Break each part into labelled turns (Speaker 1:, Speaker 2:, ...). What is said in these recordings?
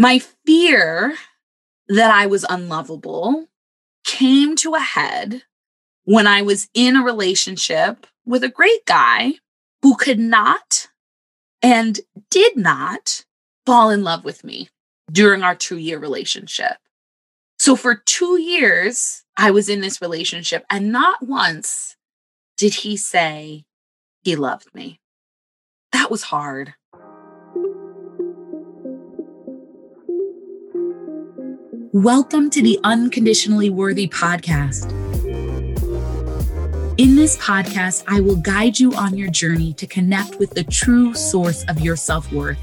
Speaker 1: My fear that I was unlovable came to a head when I was in a relationship with a great guy who could not and did not fall in love with me during our two year relationship. So for two years, I was in this relationship, and not once did he say he loved me. That was hard. Welcome to the Unconditionally Worthy podcast. In this podcast, I will guide you on your journey to connect with the true source of your self worth.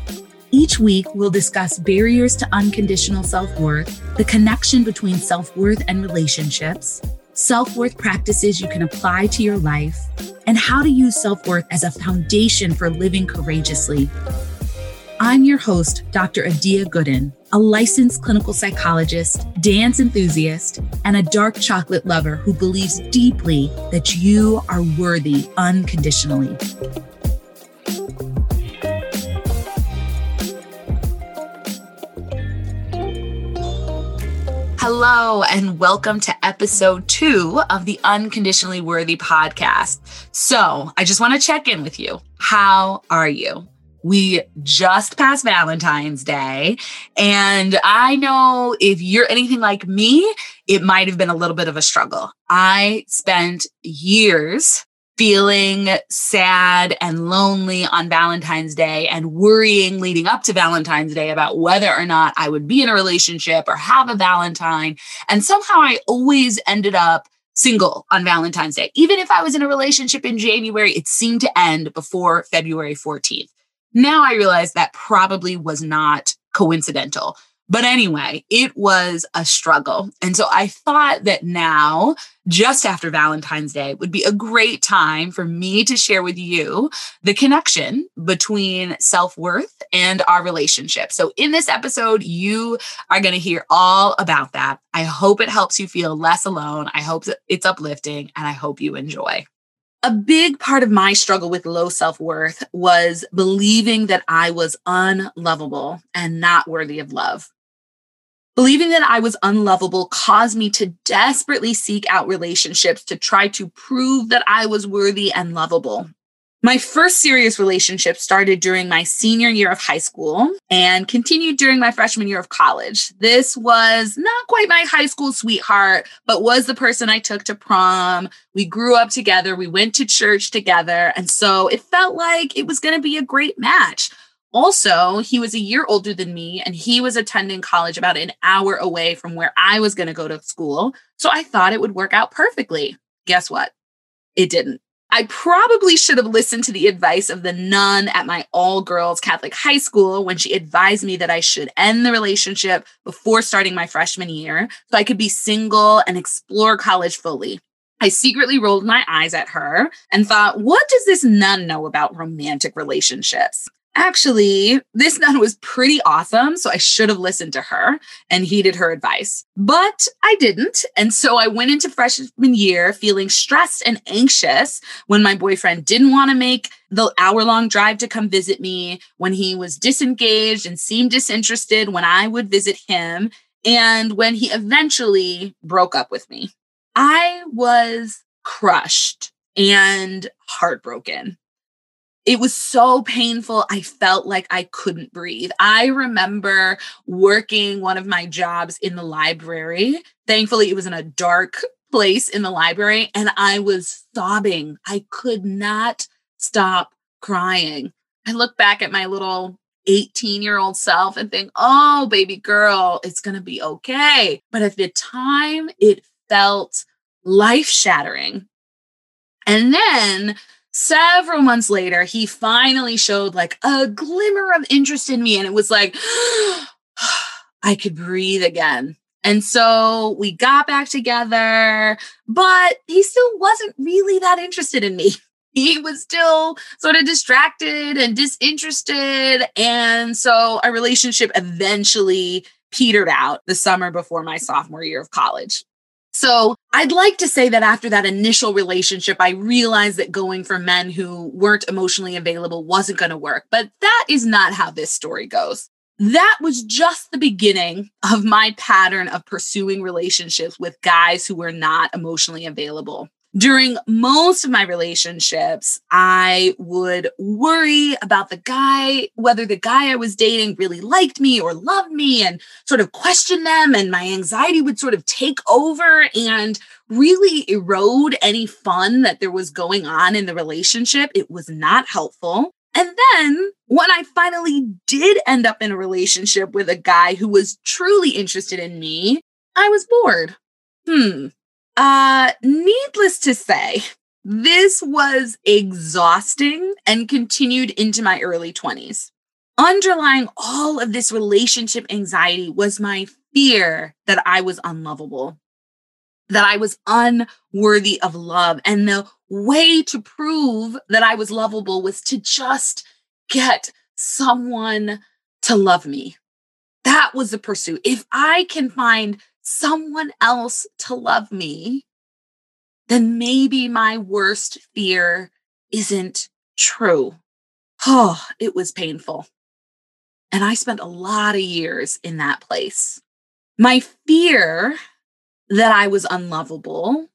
Speaker 1: Each week, we'll discuss barriers to unconditional self worth, the connection between self worth and relationships, self worth practices you can apply to your life, and how to use self worth as a foundation for living courageously. I'm your host, Dr. Adia Gooden, a licensed clinical psychologist, dance enthusiast, and a dark chocolate lover who believes deeply that you are worthy unconditionally. Hello, and welcome to episode two of the Unconditionally Worthy podcast. So, I just want to check in with you. How are you? We just passed Valentine's Day. And I know if you're anything like me, it might have been a little bit of a struggle. I spent years feeling sad and lonely on Valentine's Day and worrying leading up to Valentine's Day about whether or not I would be in a relationship or have a Valentine. And somehow I always ended up single on Valentine's Day. Even if I was in a relationship in January, it seemed to end before February 14th. Now I realize that probably was not coincidental. But anyway, it was a struggle. And so I thought that now, just after Valentine's Day, would be a great time for me to share with you the connection between self worth and our relationship. So, in this episode, you are going to hear all about that. I hope it helps you feel less alone. I hope it's uplifting, and I hope you enjoy a big part of my struggle with low self worth was believing that I was unlovable and not worthy of love. Believing that I was unlovable caused me to desperately seek out relationships to try to prove that I was worthy and lovable. My first serious relationship started during my senior year of high school and continued during my freshman year of college. This was not quite my high school sweetheart, but was the person I took to prom. We grew up together, we went to church together, and so it felt like it was going to be a great match. Also, he was a year older than me and he was attending college about an hour away from where I was going to go to school. So I thought it would work out perfectly. Guess what? It didn't. I probably should have listened to the advice of the nun at my all girls Catholic high school when she advised me that I should end the relationship before starting my freshman year so I could be single and explore college fully. I secretly rolled my eyes at her and thought, what does this nun know about romantic relationships? Actually, this nun was pretty awesome, so I should have listened to her and heeded her advice. But I didn't. And so I went into freshman year feeling stressed and anxious when my boyfriend didn't want to make the hour long drive to come visit me, when he was disengaged and seemed disinterested when I would visit him, and when he eventually broke up with me. I was crushed and heartbroken. It was so painful. I felt like I couldn't breathe. I remember working one of my jobs in the library. Thankfully, it was in a dark place in the library, and I was sobbing. I could not stop crying. I look back at my little 18 year old self and think, oh, baby girl, it's going to be okay. But at the time, it felt life shattering. And then several months later, he finally showed like a glimmer of interest in me. And it was like, I could breathe again. And so we got back together, but he still wasn't really that interested in me. He was still sort of distracted and disinterested. And so our relationship eventually petered out the summer before my sophomore year of college. So I'd like to say that after that initial relationship, I realized that going for men who weren't emotionally available wasn't going to work. But that is not how this story goes. that was just the beginning of my pattern of pursuing relationships with guys who were not emotionally available. During most of my relationships, I would worry about the guy, whether the guy I was dating really liked me or loved me, and sort of question them. And my anxiety would sort of take over and really erode any fun that there was going on in the relationship. It was not helpful. And then when I finally did end up in a relationship with a guy who was truly interested in me, I was bored. Hmm. Uh, needless to say, this was exhausting and continued into my early 20s. Underlying all of this relationship anxiety was my fear that I was unlovable, that I was unworthy of love. And the way to prove that I was lovable was to just get someone to love me. That was the pursuit. If I can find someone else to love me, then maybe my worst fear isn't true. Oh, it was painful. And I spent a lot of years in that place. My fear that I was unlovable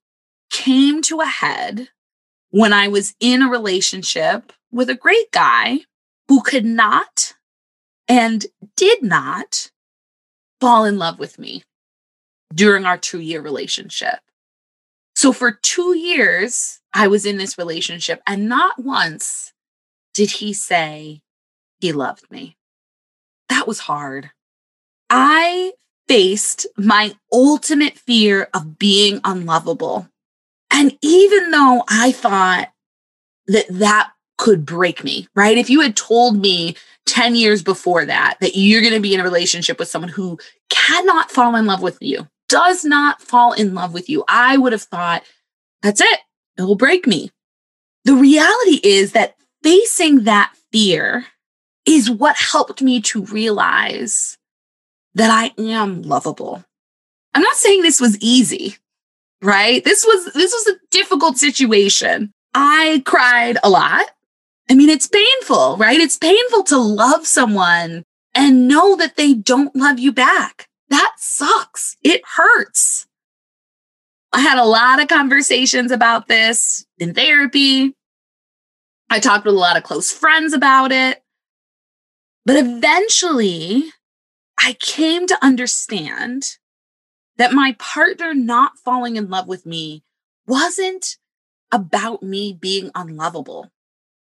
Speaker 1: came to a head when I was in a relationship with a great guy who could not and did not fall in love with me during our two year relationship. So for two years, I was in this relationship, and not once did he say he loved me. That was hard. I faced my ultimate fear of being unlovable. And even though I thought that that could break me, right? If you had told me 10 years before that, that you're going to be in a relationship with someone who cannot fall in love with you, does not fall in love with you, I would have thought, that's it. It will break me. The reality is that facing that fear is what helped me to realize that I am lovable. I'm not saying this was easy, right? This was this was a difficult situation. I cried a lot. I mean, it's painful, right? It's painful to love someone and know that they don't love you back. That sucks. It hurts. I had a lot of conversations about this in therapy. I talked with a lot of close friends about it. But eventually, I came to understand that my partner not falling in love with me wasn't about me being unlovable.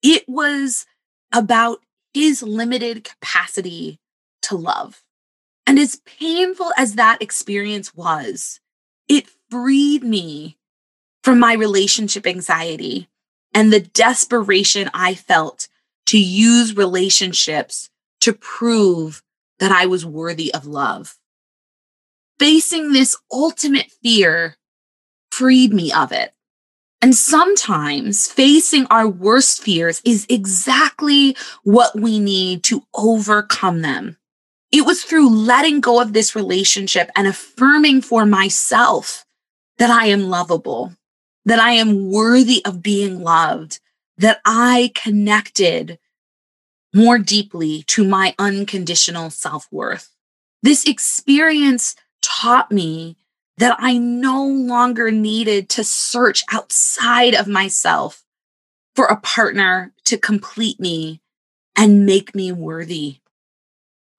Speaker 1: It was about his limited capacity to love. And as painful as that experience was, it freed me from my relationship anxiety and the desperation I felt to use relationships to prove that I was worthy of love. Facing this ultimate fear freed me of it. And sometimes facing our worst fears is exactly what we need to overcome them. It was through letting go of this relationship and affirming for myself that I am lovable, that I am worthy of being loved, that I connected more deeply to my unconditional self worth. This experience taught me that I no longer needed to search outside of myself for a partner to complete me and make me worthy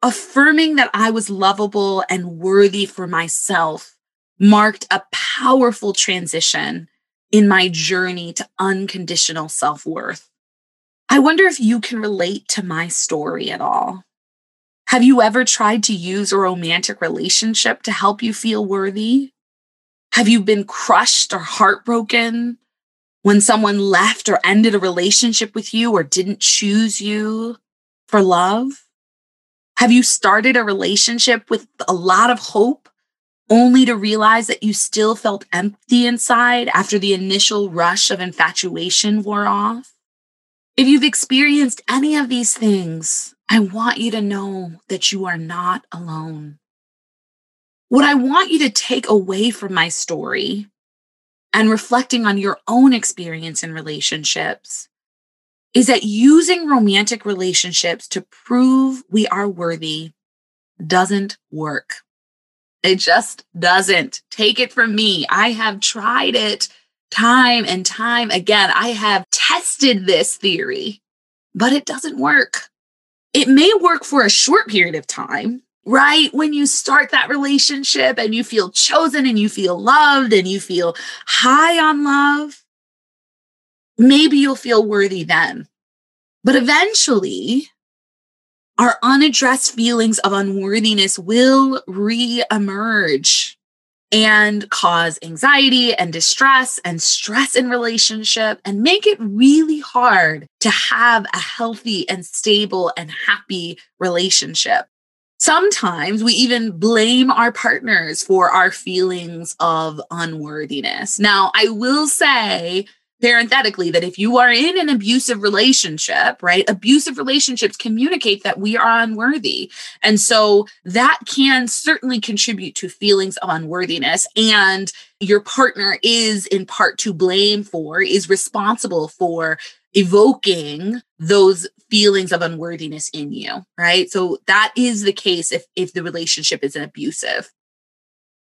Speaker 1: affirming that I was lovable and worthy for myself marked a powerful transition in my journey to unconditional self worth. I wonder if you can relate to my story at all. Have you ever tried to use a romantic relationship to help you feel worthy? Have you been crushed or heartbroken when someone left or ended a relationship with you or didn't choose you for love? Have you started a relationship with a lot of hope only to realize that you still felt empty inside after the initial rush of infatuation wore off? If you've experienced any of these things, I want you to know that you are not alone. What I want you to take away from my story and reflecting on your own experience in relationships is that using romantic relationships to prove we are worthy doesn't work. It just doesn't. Take it from me. I have tried it time and time again. I have tested this theory, but it doesn't work. It may work for a short period of time, right? When you start that relationship and you feel chosen and you feel loved and you feel high on love, maybe you'll feel worthy then. But eventually, our unaddressed feelings of unworthiness will re-emerge and cause anxiety and distress and stress in relationship and make it really hard to have a healthy and stable and happy relationship. Sometimes we even blame our partners for our feelings of unworthiness. Now, I will say parenthetically that if you are in an abusive relationship, right, abusive relationships communicate that we are unworthy. And so that can certainly contribute to feelings of unworthiness. And your partner is in part to blame for, is responsible for evoking those feelings of unworthiness in you, right? So that is the case if if the relationship is an abusive.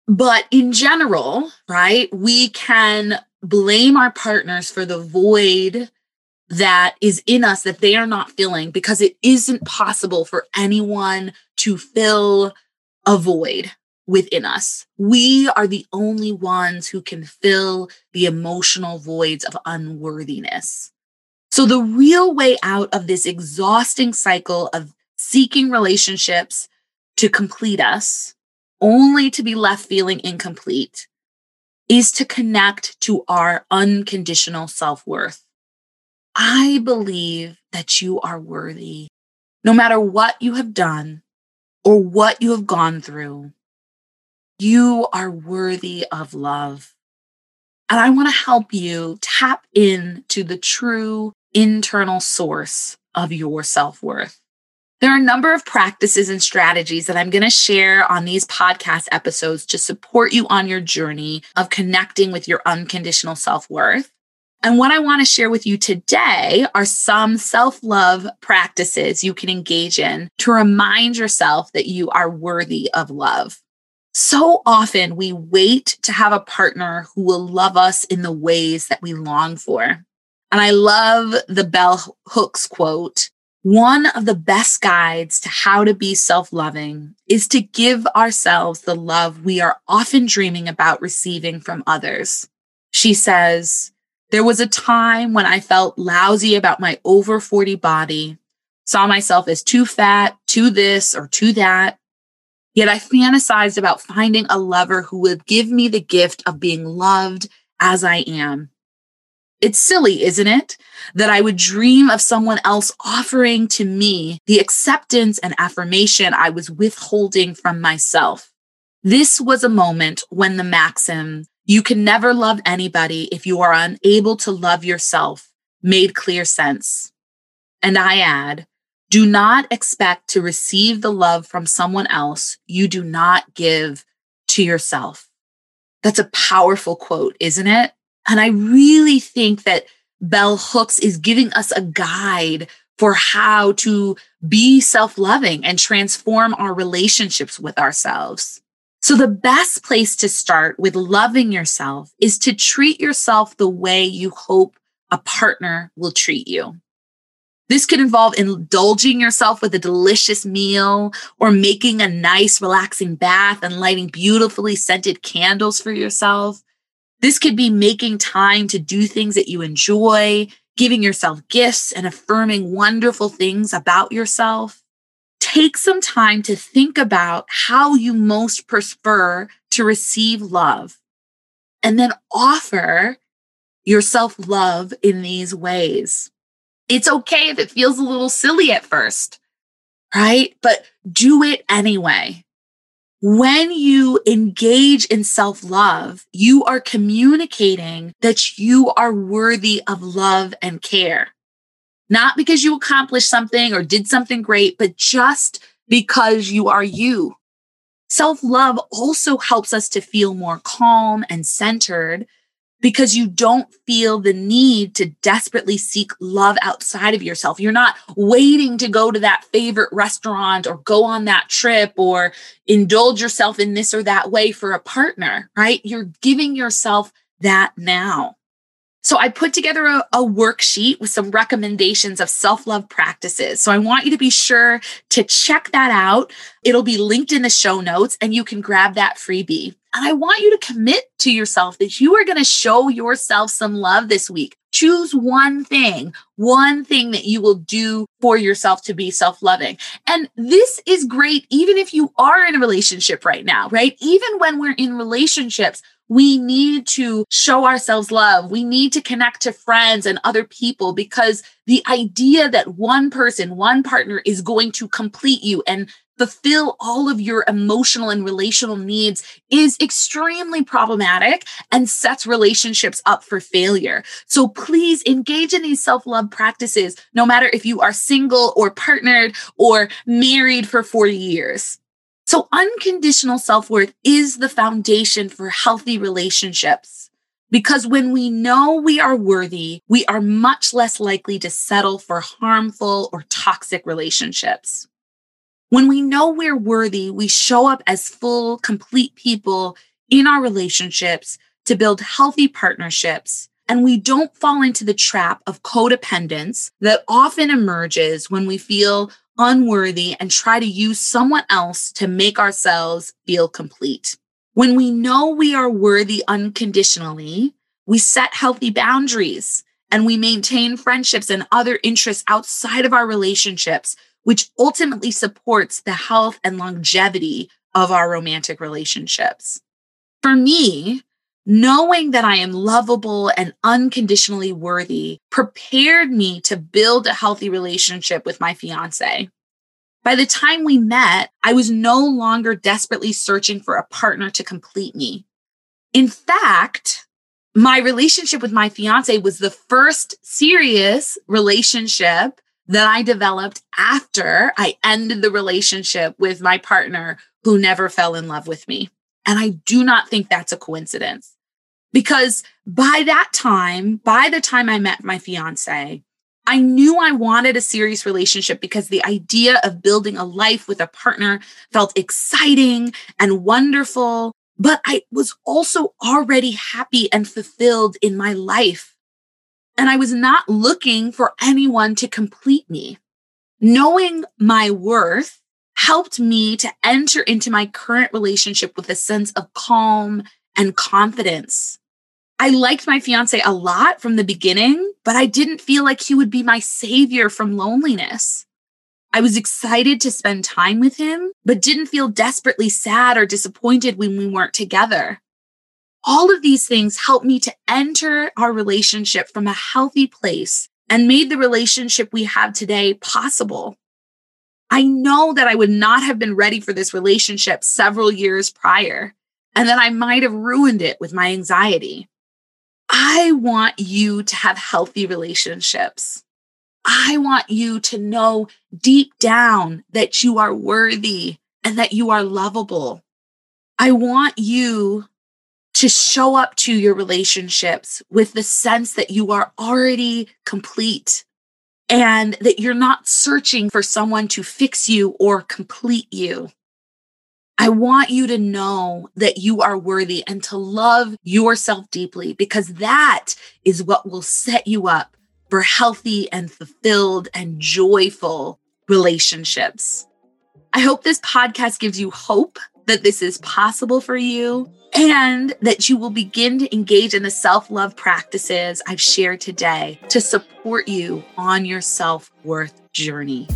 Speaker 1: But in general, right, we can blame our partners for the void that is in us that they are not filling because it isn't possible for anyone to fill a void within us. We are the only ones who can fill the emotional voids of unworthiness. So, the real way out of this exhausting cycle of seeking relationships to complete us, only to be left feeling incomplete, is to connect to our unconditional self worth. I believe that you are worthy, no matter what you have done or what you have gone through. You are worthy of love. And I want to help you tap into the true internal source of your self worth. There are a number of practices and strategies that I'm going to share on these podcast episodes to support you on your journey of connecting with your unconditional self worth. And what I want to share with you today are some self love practices you can engage in to remind yourself that you are worthy of love. So often we wait to have a partner who will love us in the ways that we long for. And I love the Bell Hooks quote one of the best guides to how to be self loving is to give ourselves the love we are often dreaming about receiving from others. She says, There was a time when I felt lousy about my over 40 body, saw myself as too fat, too this or too that. Yet I fantasized about finding a lover who would give me the gift of being loved as I am. It's silly, isn't it? That I would dream of someone else offering to me the acceptance and affirmation I was withholding from myself. This was a moment when the maxim, you can never love anybody if you are unable to love yourself, made clear sense. And I add, do not expect to receive the love from someone else you do not give to yourself. That's a powerful quote, isn't it? And I really think that Bell Hooks is giving us a guide for how to be self loving and transform our relationships with ourselves. So, the best place to start with loving yourself is to treat yourself the way you hope a partner will treat you. This could involve indulging yourself with a delicious meal or making a nice, relaxing bath and lighting beautifully scented candles for yourself. This could be making time to do things that you enjoy, giving yourself gifts and affirming wonderful things about yourself. Take some time to think about how you most prefer to receive love and then offer yourself love in these ways. It's okay if it feels a little silly at first, right? But do it anyway when you engage in self love, you are communicating that you are worthy of love and care. Not because you accomplished something or did something great, but just because you are you. Self love also helps us to feel more calm and centered because you don't feel the need to desperately seek love outside of yourself. You're not waiting to go to that favorite restaurant or go on that trip or indulge yourself in this or that way for a partner, right? You're giving yourself that now. So I put together a, a worksheet with some recommendations of self-love practices. So I want you to be sure to check that out. It'll be linked in the show notes and you can grab that freebie. And I want you to commit to yourself that you are going to show yourself some love this week. Choose one thing, one thing that you will do for yourself to be self loving. And this is great, even if you are in a relationship right now, right? Even when we're in relationships, we need to show ourselves love. We need to connect to friends and other people because the idea that one person, one partner is going to complete you and fulfill all of your emotional and relational needs is extremely problematic and sets relationships up for failure. So please engage in these self love practices, no matter if you are single or partnered or married for 40 years. So unconditional self worth is the foundation for healthy relationships. Because when we know we are worthy, we are much less likely to settle for harmful or toxic relationships. When we know we're worthy, we show up as full, complete people in our relationships to build healthy partnerships. And we don't fall into the trap of codependence that often emerges when we feel unworthy and try to use someone else to make ourselves feel complete. When we know we are worthy unconditionally, we set healthy boundaries and we maintain friendships and other interests outside of our relationships, which ultimately supports the health and longevity of our romantic relationships. For me, knowing that I am lovable and unconditionally worthy prepared me to build a healthy relationship with my fiance. By the time we met, I was no longer desperately searching for a partner to complete me. In fact, my relationship with my fiance was the first serious relationship that I developed after I ended the relationship with my partner who never fell in love with me. And I do not think that's a coincidence because by that time, by the time I met my fiance, I knew I wanted a serious relationship because the idea of building a life with a partner felt exciting and wonderful. But I was also already happy and fulfilled in my life. And I was not looking for anyone to complete me. Knowing my worth helped me to enter into my current relationship with a sense of calm and confidence. I liked my fiance a lot from the beginning, but I didn't feel like he would be my savior from loneliness. I was excited to spend time with him, but didn't feel desperately sad or disappointed when we weren't together. All of these things helped me to enter our relationship from a healthy place and made the relationship we have today possible. I know that I would not have been ready for this relationship several years prior, and that I might have ruined it with my anxiety. I want you to have healthy relationships. I want you to know deep down that you are worthy and that you are lovable. I want you to show up to your relationships with the sense that you are already complete and that you're not searching for someone to fix you or complete you. I want you to know that you are worthy and to love yourself deeply because that is what will set you up for healthy and fulfilled and joyful relationships. I hope this podcast gives you hope that this is possible for you and that you will begin to engage in the self love practices I've shared today to support you on your self worth journey.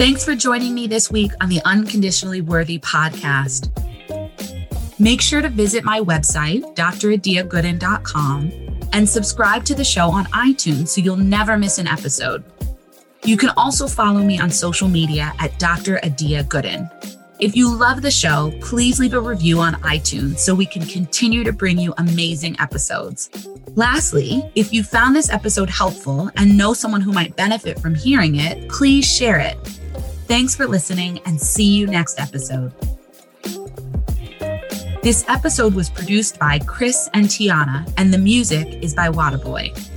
Speaker 1: Thanks for joining me this week on the Unconditionally Worthy podcast. Make sure to visit my website, dradiagooden.com, and subscribe to the show on iTunes so you'll never miss an episode. You can also follow me on social media at Dr. Adia Gooden. If you love the show, please leave a review on iTunes so we can continue to bring you amazing episodes. Lastly, if you found this episode helpful and know someone who might benefit from hearing it, please share it. Thanks for listening and see you next episode. This episode was produced by Chris and Tiana, and the music is by Wadaboy.